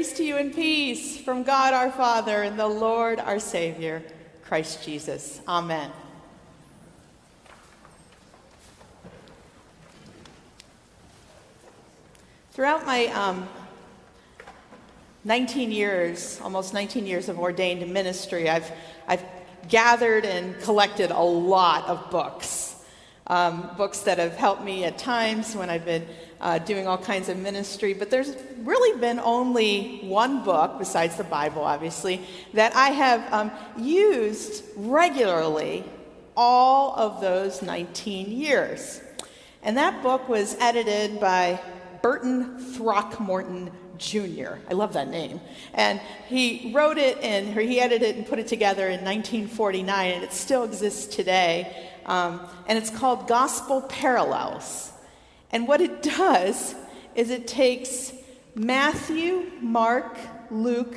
Grace to you and peace from God our Father and the Lord our Savior, Christ Jesus. Amen. Throughout my um, 19 years, almost 19 years of ordained ministry, I've, I've gathered and collected a lot of books. Um, books that have helped me at times when I've been uh, doing all kinds of ministry, but there's really been only one book, besides the Bible, obviously, that I have um, used regularly all of those 19 years. And that book was edited by Burton Throckmorton Jr. I love that name. And he wrote it and he edited it and put it together in 1949, and it still exists today. Um, and it's called Gospel Parallels. And what it does is it takes Matthew, Mark, Luke,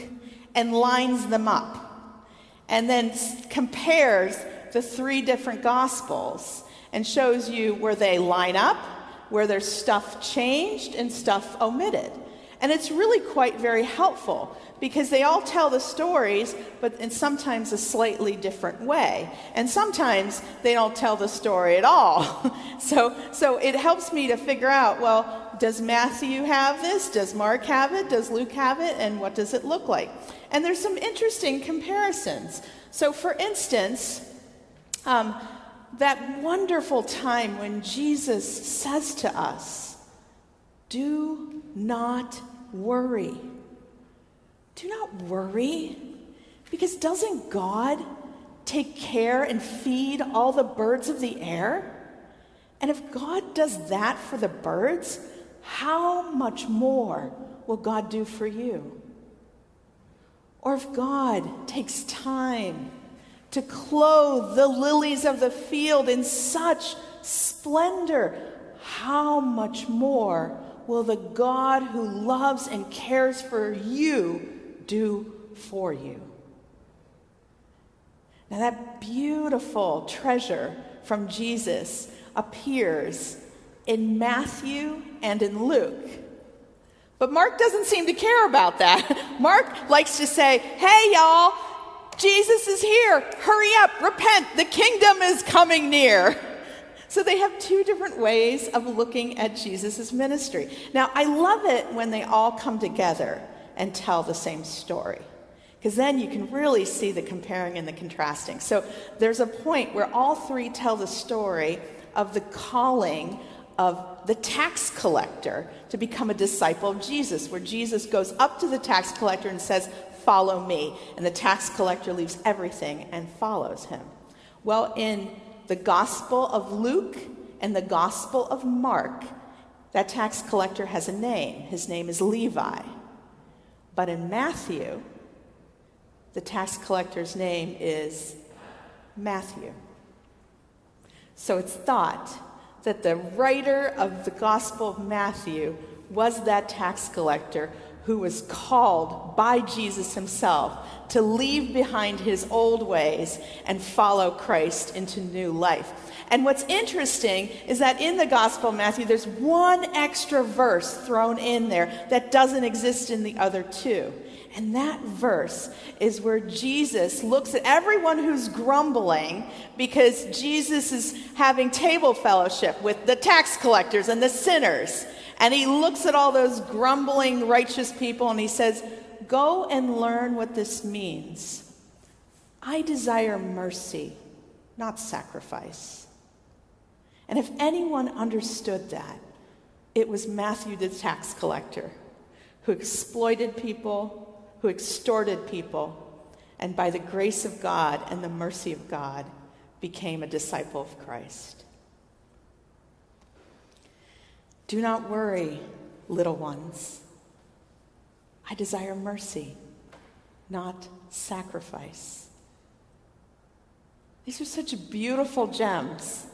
and lines them up, and then compares the three different gospels and shows you where they line up, where there's stuff changed and stuff omitted. And it's really quite very helpful because they all tell the stories, but in sometimes a slightly different way. And sometimes they don't tell the story at all. so, so it helps me to figure out well, does Matthew have this? Does Mark have it? Does Luke have it? And what does it look like? And there's some interesting comparisons. So, for instance, um, that wonderful time when Jesus says to us, Do not worry. Do not worry, because doesn't God take care and feed all the birds of the air? And if God does that for the birds, how much more will God do for you? Or if God takes time to clothe the lilies of the field in such splendor, how much more will the God who loves and cares for you do for you. Now, that beautiful treasure from Jesus appears in Matthew and in Luke. But Mark doesn't seem to care about that. Mark likes to say, hey, y'all, Jesus is here. Hurry up, repent. The kingdom is coming near. So they have two different ways of looking at Jesus' ministry. Now, I love it when they all come together and tell the same story. Because then you can really see the comparing and the contrasting. So there's a point where all three tell the story of the calling of the tax collector to become a disciple of Jesus, where Jesus goes up to the tax collector and says, Follow me. And the tax collector leaves everything and follows him. Well, in the Gospel of Luke and the Gospel of Mark, that tax collector has a name. His name is Levi. But in Matthew, the tax collector's name is Matthew. So it's thought that the writer of the Gospel of Matthew was that tax collector who was called by Jesus himself to leave behind his old ways and follow Christ into new life. And what's interesting is that in the Gospel of Matthew, there's one extra verse thrown in there that doesn't exist in the other two. And that verse is where Jesus looks at everyone who's grumbling because Jesus is having table fellowship with the tax collectors and the sinners. And he looks at all those grumbling righteous people and he says, Go and learn what this means. I desire mercy, not sacrifice. And if anyone understood that, it was Matthew the tax collector who exploited people, who extorted people, and by the grace of God and the mercy of God became a disciple of Christ. Do not worry, little ones. I desire mercy, not sacrifice. These are such beautiful gems.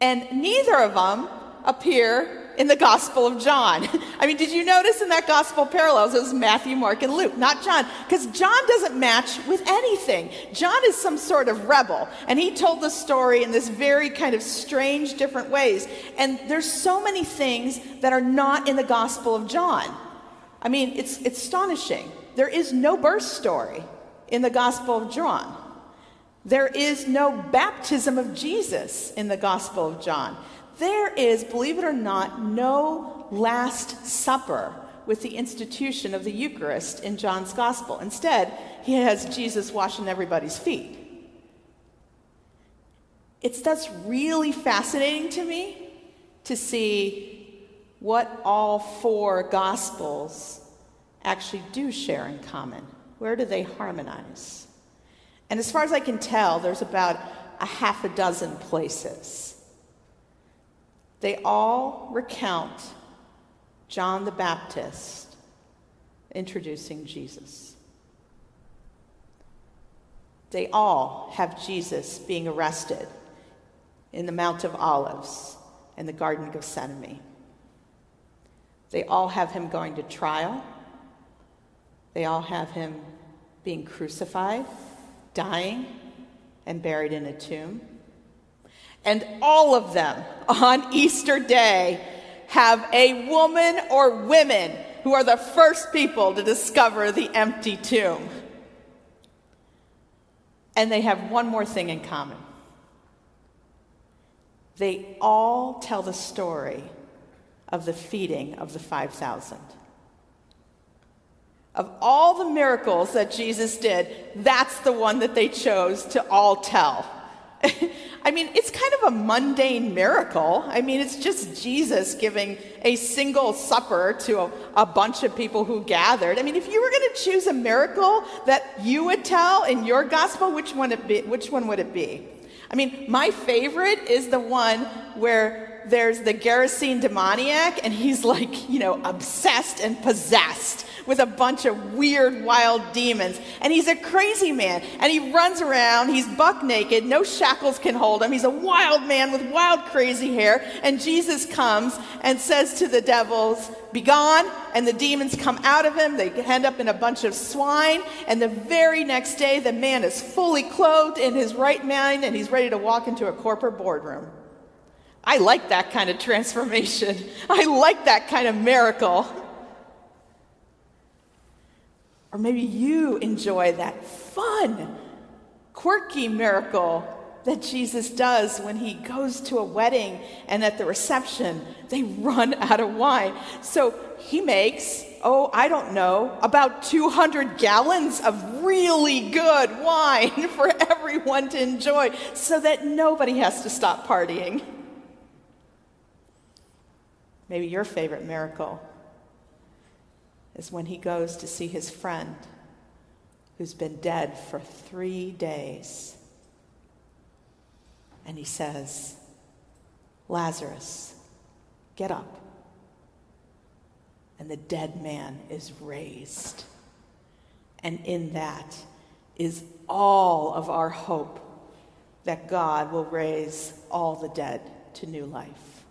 And neither of them appear in the Gospel of John. I mean, did you notice in that Gospel parallels it was Matthew, Mark, and Luke, not John? Because John doesn't match with anything. John is some sort of rebel, and he told the story in this very kind of strange, different ways. And there's so many things that are not in the Gospel of John. I mean, it's, it's astonishing. There is no birth story in the Gospel of John. There is no baptism of Jesus in the Gospel of John. There is, believe it or not, no Last Supper with the institution of the Eucharist in John's Gospel. Instead, he has Jesus washing everybody's feet. It's that's really fascinating to me to see what all four Gospels actually do share in common. Where do they harmonize? And as far as I can tell, there's about a half a dozen places. They all recount John the Baptist introducing Jesus. They all have Jesus being arrested in the Mount of Olives and the Garden of Gethsemane. They all have him going to trial. They all have him being crucified, dying, and buried in a tomb. And all of them on Easter Day have a woman or women who are the first people to discover the empty tomb. And they have one more thing in common they all tell the story of the feeding of the 5,000. Of all the miracles that Jesus did, that's the one that they chose to all tell. I mean, it's kind of a mundane miracle. I mean, it's just Jesus giving a single supper to a, a bunch of people who gathered. I mean, if you were going to choose a miracle that you would tell in your gospel, which one, it be, which one would it be? I mean, my favorite is the one where there's the Gerasene demoniac, and he's like, you know, obsessed and possessed with a bunch of weird, wild demons. And he's a crazy man. And he runs around. He's buck naked. No shackles can hold him. He's a wild man with wild, crazy hair. And Jesus comes and says to the devils, Be gone. And the demons come out of him. They end up in a bunch of swine. And the very next day, the man is fully clothed in his right mind and he's ready to walk into a corporate boardroom. I like that kind of transformation. I like that kind of miracle. Or maybe you enjoy that fun, quirky miracle that Jesus does when he goes to a wedding and at the reception they run out of wine. So he makes, oh, I don't know, about 200 gallons of really good wine for everyone to enjoy so that nobody has to stop partying. Maybe your favorite miracle is when he goes to see his friend who's been dead for three days. And he says, Lazarus, get up. And the dead man is raised. And in that is all of our hope that God will raise all the dead to new life.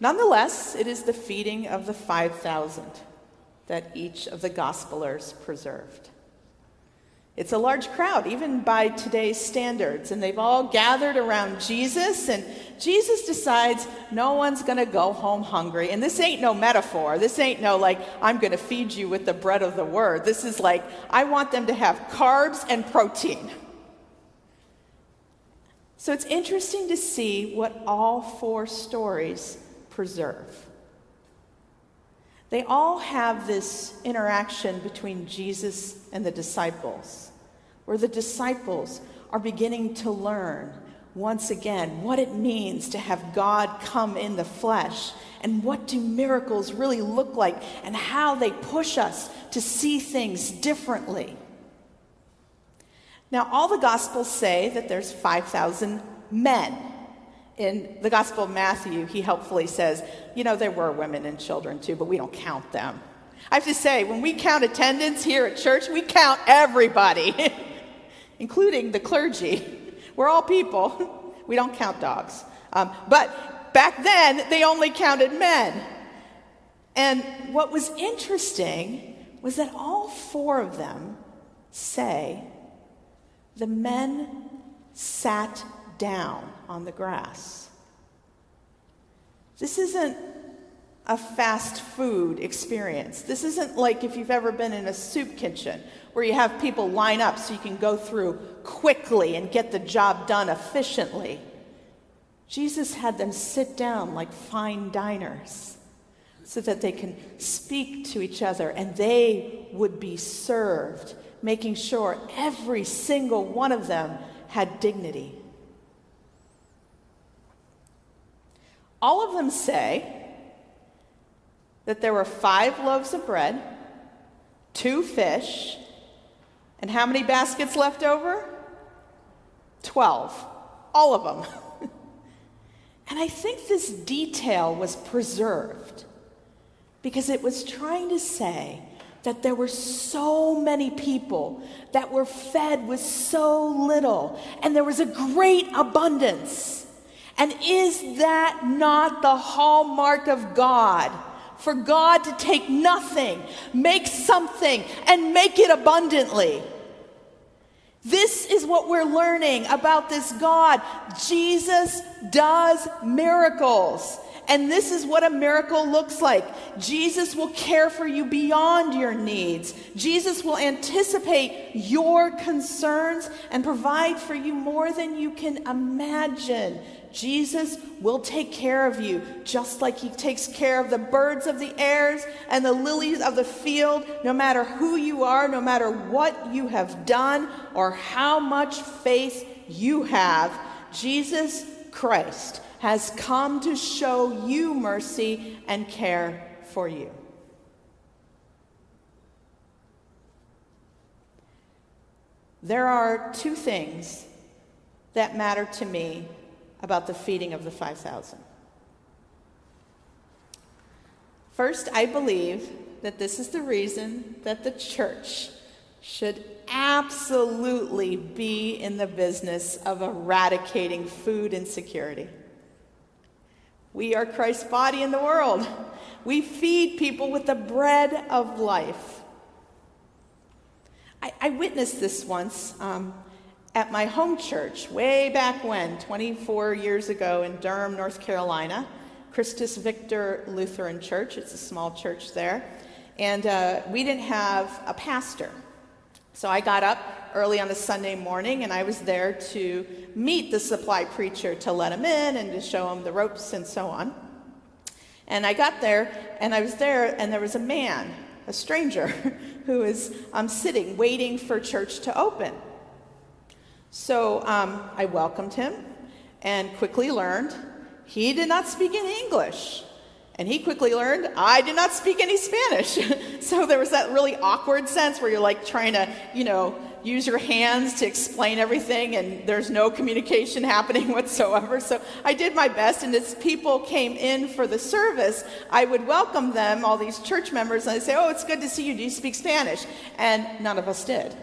Nonetheless, it is the feeding of the 5,000 that each of the gospelers preserved. It's a large crowd, even by today's standards, and they've all gathered around Jesus, and Jesus decides no one's going to go home hungry. And this ain't no metaphor. This ain't no like, I'm going to feed you with the bread of the word. This is like, I want them to have carbs and protein. So it's interesting to see what all four stories preserve. They all have this interaction between Jesus and the disciples, where the disciples are beginning to learn once again what it means to have God come in the flesh and what do miracles really look like and how they push us to see things differently. Now, all the Gospels say that there's 5,000 men in the Gospel of Matthew, he helpfully says, you know, there were women and children too, but we don't count them. I have to say, when we count attendance here at church, we count everybody, including the clergy. We're all people. We don't count dogs. Um, but back then, they only counted men. And what was interesting was that all four of them say the men sat down on the grass. This isn't a fast food experience. This isn't like if you've ever been in a soup kitchen where you have people line up so you can go through quickly and get the job done efficiently. Jesus had them sit down like fine diners so that they can speak to each other and they would be served, making sure every single one of them had dignity. All of them say that there were five loaves of bread, two fish, and how many baskets left over? Twelve. All of them. and I think this detail was preserved because it was trying to say that there were so many people that were fed with so little, and there was a great abundance. And is that not the hallmark of God? For God to take nothing, make something, and make it abundantly. This is what we're learning about this God. Jesus does miracles. And this is what a miracle looks like. Jesus will care for you beyond your needs. Jesus will anticipate your concerns and provide for you more than you can imagine. Jesus will take care of you just like he takes care of the birds of the airs and the lilies of the field, no matter who you are, no matter what you have done or how much faith you have. Jesus Christ has come to show you mercy and care for you. There are two things that matter to me about the feeding of the 5,000. First, I believe that this is the reason that the church should absolutely be in the business of eradicating food insecurity. We are Christ's body in the world. We feed people with the bread of life. I, I witnessed this once um, at my home church, way back when, 24 years ago in Durham, North Carolina, Christus Victor Lutheran Church. It's a small church there. And uh, we didn't have a pastor. So I got up early on a Sunday morning and I was there to meet the supply preacher to let him in and to show him the ropes and so on. And I got there and I was there and there was a man, a stranger, who was um, sitting waiting for church to open. So um, I welcomed him and quickly learned he did not speak any English. And he quickly learned I did not speak any Spanish. so there was that really awkward sense where you're like trying to, you know, use your hands to explain everything and there's no communication happening whatsoever. So I did my best. And as people came in for the service, I would welcome them, all these church members, and I'd say, Oh, it's good to see you. Do you speak Spanish? And none of us did.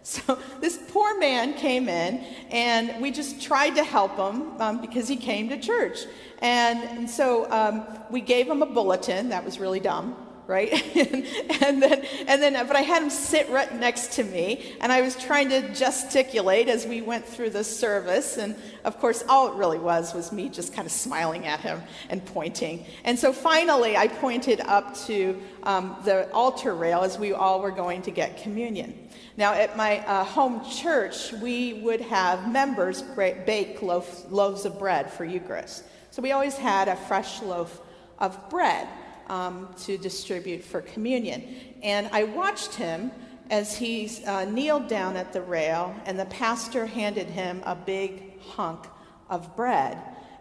So this poor man came in, and we just tried to help him um, because he came to church. And, and so um, we gave him a bulletin. That was really dumb, right? and, then, and then, but I had him sit right next to me, and I was trying to gesticulate as we went through the service. And of course, all it really was was me just kind of smiling at him and pointing. And so finally, I pointed up to um, the altar rail as we all were going to get communion. Now, at my uh, home church, we would have members bake loaf, loaves of bread for Eucharist. So we always had a fresh loaf of bread um, to distribute for communion. And I watched him as he uh, kneeled down at the rail, and the pastor handed him a big hunk of bread,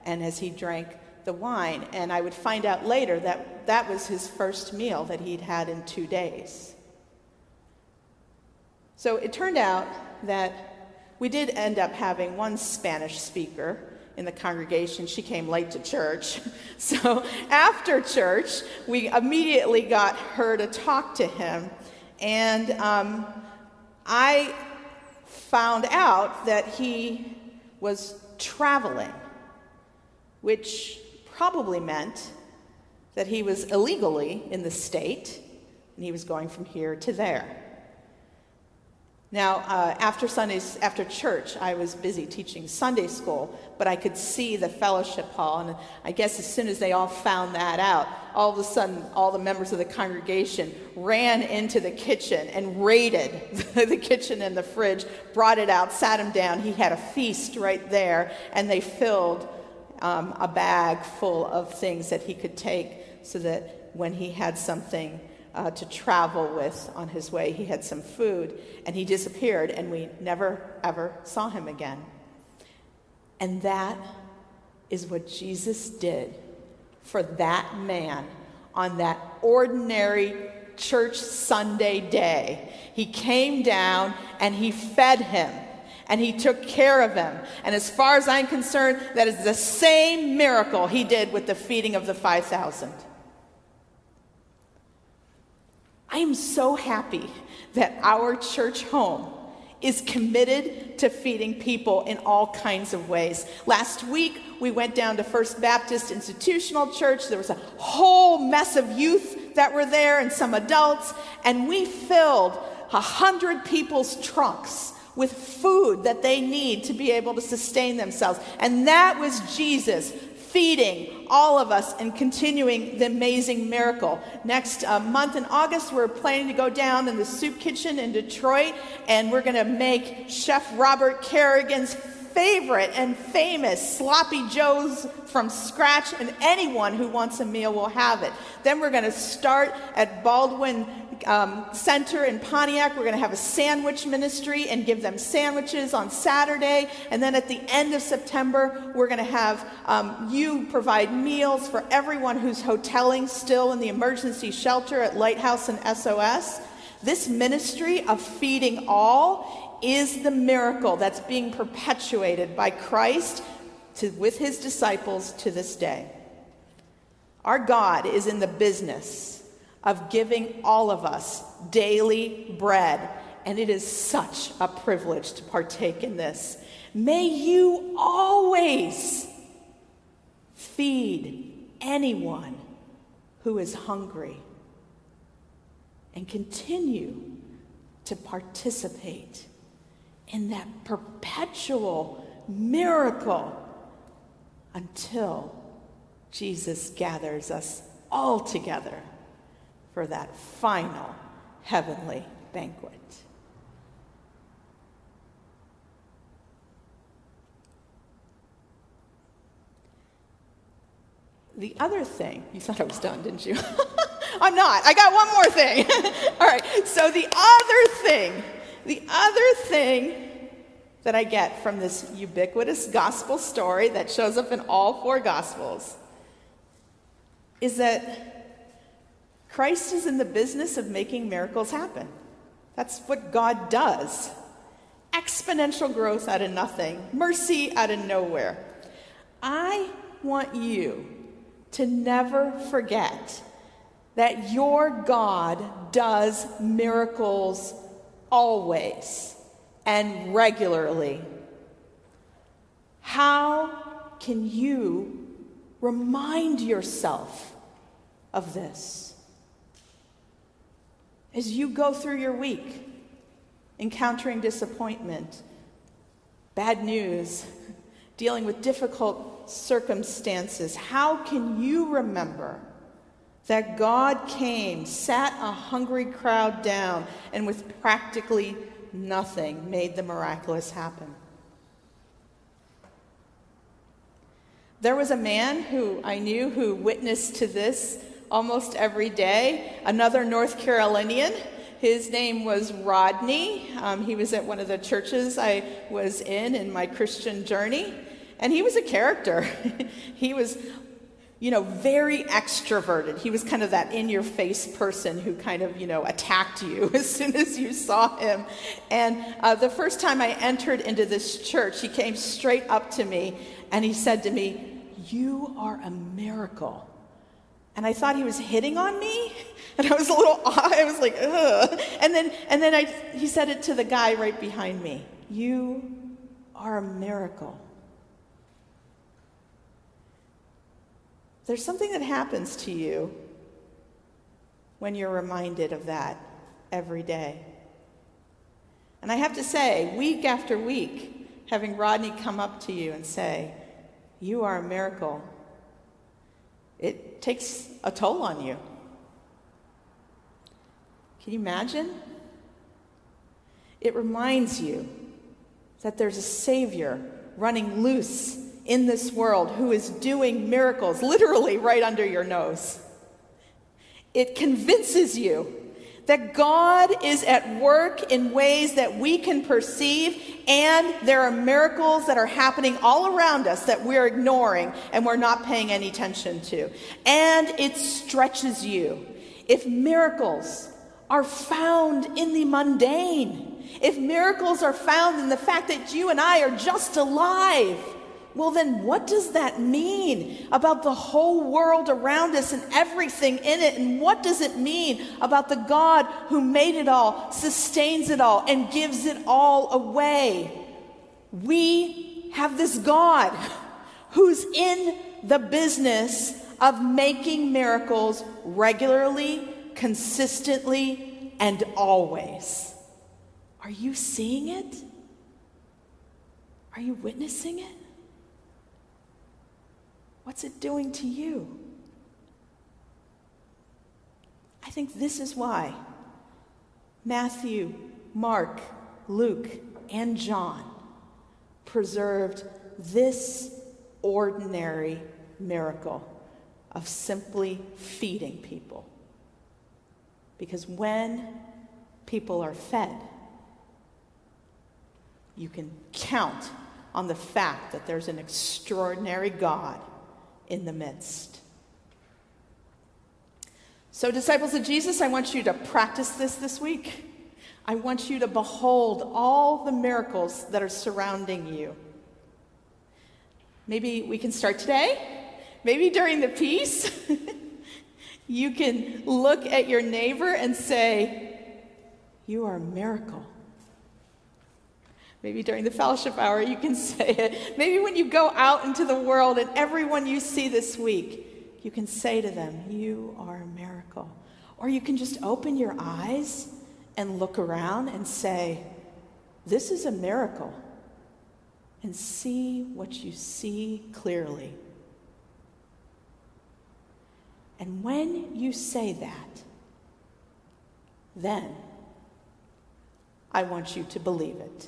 and as he drank the wine. And I would find out later that that was his first meal that he'd had in two days. So it turned out that we did end up having one Spanish speaker in the congregation. She came late to church. So after church, we immediately got her to talk to him. And um, I found out that he was traveling, which probably meant that he was illegally in the state and he was going from here to there. Now, uh, after Sundays, after church, I was busy teaching Sunday school, but I could see the fellowship hall, and I guess as soon as they all found that out, all of a sudden, all the members of the congregation ran into the kitchen and raided the kitchen and the fridge, brought it out, sat him down. He had a feast right there, and they filled um, a bag full of things that he could take so that when he had something uh, to travel with on his way. He had some food and he disappeared, and we never ever saw him again. And that is what Jesus did for that man on that ordinary church Sunday day. He came down and he fed him and he took care of him. And as far as I'm concerned, that is the same miracle he did with the feeding of the 5,000. I am so happy that our church home is committed to feeding people in all kinds of ways. Last week, we went down to First Baptist Institutional Church. There was a whole mess of youth that were there and some adults, and we filled a hundred people's trunks with food that they need to be able to sustain themselves. And that was Jesus feeding all of us and continuing the amazing miracle. Next uh, month in August, we're planning to go down in the soup kitchen in Detroit, and we're going to make Chef Robert Kerrigan's favorite and famous sloppy joes from scratch and anyone who wants a meal will have it then we're going to start at baldwin um, Center in Pontiac. We're going to have a sandwich ministry and give them sandwiches on Saturday. And then at the end of September, we're going to have um, you provide meals for everyone who's hoteling still in the emergency shelter at Lighthouse and SOS. This ministry of feeding all is the miracle that's being perpetuated by Christ to, with his disciples to this day. Our God is in the business of giving all of us daily bread. And it is such a privilege to partake in this. May you always feed anyone who is hungry and continue to participate in that perpetual miracle until Jesus gathers us all together for that final heavenly banquet. The other thing, you thought I was done, didn't you? I'm not. I got one more thing. All right. So, the other thing, the other thing that I get from this ubiquitous gospel story that shows up in all four gospels is that Christ is in the business of making miracles happen. That's what God does. Exponential growth out of nothing, mercy out of nowhere. I want you to never forget that your God does miracles always and regularly. How can you remind yourself of this? As you go through your week, encountering disappointment, bad news, dealing with difficult circumstances, how can you remember that God came, sat a hungry crowd down, and with practically nothing made the miraculous happen? There was a man who I knew who witnessed to this almost every day. Another North Carolinian, his name was Rodney. Um, he was at one of the churches I was in in my Christian journey. And he was a character. he was you know, very extroverted. He was kind of that in your face person who kind of, you know, attacked you as soon as you saw him. And uh, the first time I entered into this church, he came straight up to me and he said to me, You are a miracle. And I thought he was hitting on me. And I was a little, I was like, ugh. And then, and then I, he said it to the guy right behind me You are a miracle. There's something that happens to you when you're reminded of that every day. And I have to say, week after week, having Rodney come up to you and say, You are a miracle, it takes a toll on you. Can you imagine? It reminds you that there's a Savior running loose in this world who is doing miracles literally right under your nose. It convinces you that God is at work in ways that we can perceive, and there are miracles that are happening all around us that we're ignoring and we're not paying any attention to. And it stretches you. If miracles are found in the mundane, if miracles are found in the fact that you and I are just alive, well, then, what does that mean about the whole world around us and everything in it? And what does it mean about the God who made it all, sustains it all, and gives it all away? We have this God who's in the business of making miracles regularly, consistently, and always. Are you seeing it? Are you witnessing it? What's it doing to you? I think this is why Matthew, Mark, Luke, and John preserved this ordinary miracle of simply feeding people. Because when people are fed, you can count on the fact that there's an extraordinary God in the midst. So, disciples of Jesus, I want you to practice this this week. I want you to behold all the miracles that are surrounding you. Maybe we can start today. Maybe during the peace, you can look at your neighbor and say, You are a miracle. Maybe during the fellowship hour, you can say it. Maybe when you go out into the world and everyone you see this week, you can say to them, You are a miracle. Or you can just open your eyes and look around and say, This is a miracle. And see what you see clearly. And when you say that, then I want you to believe it.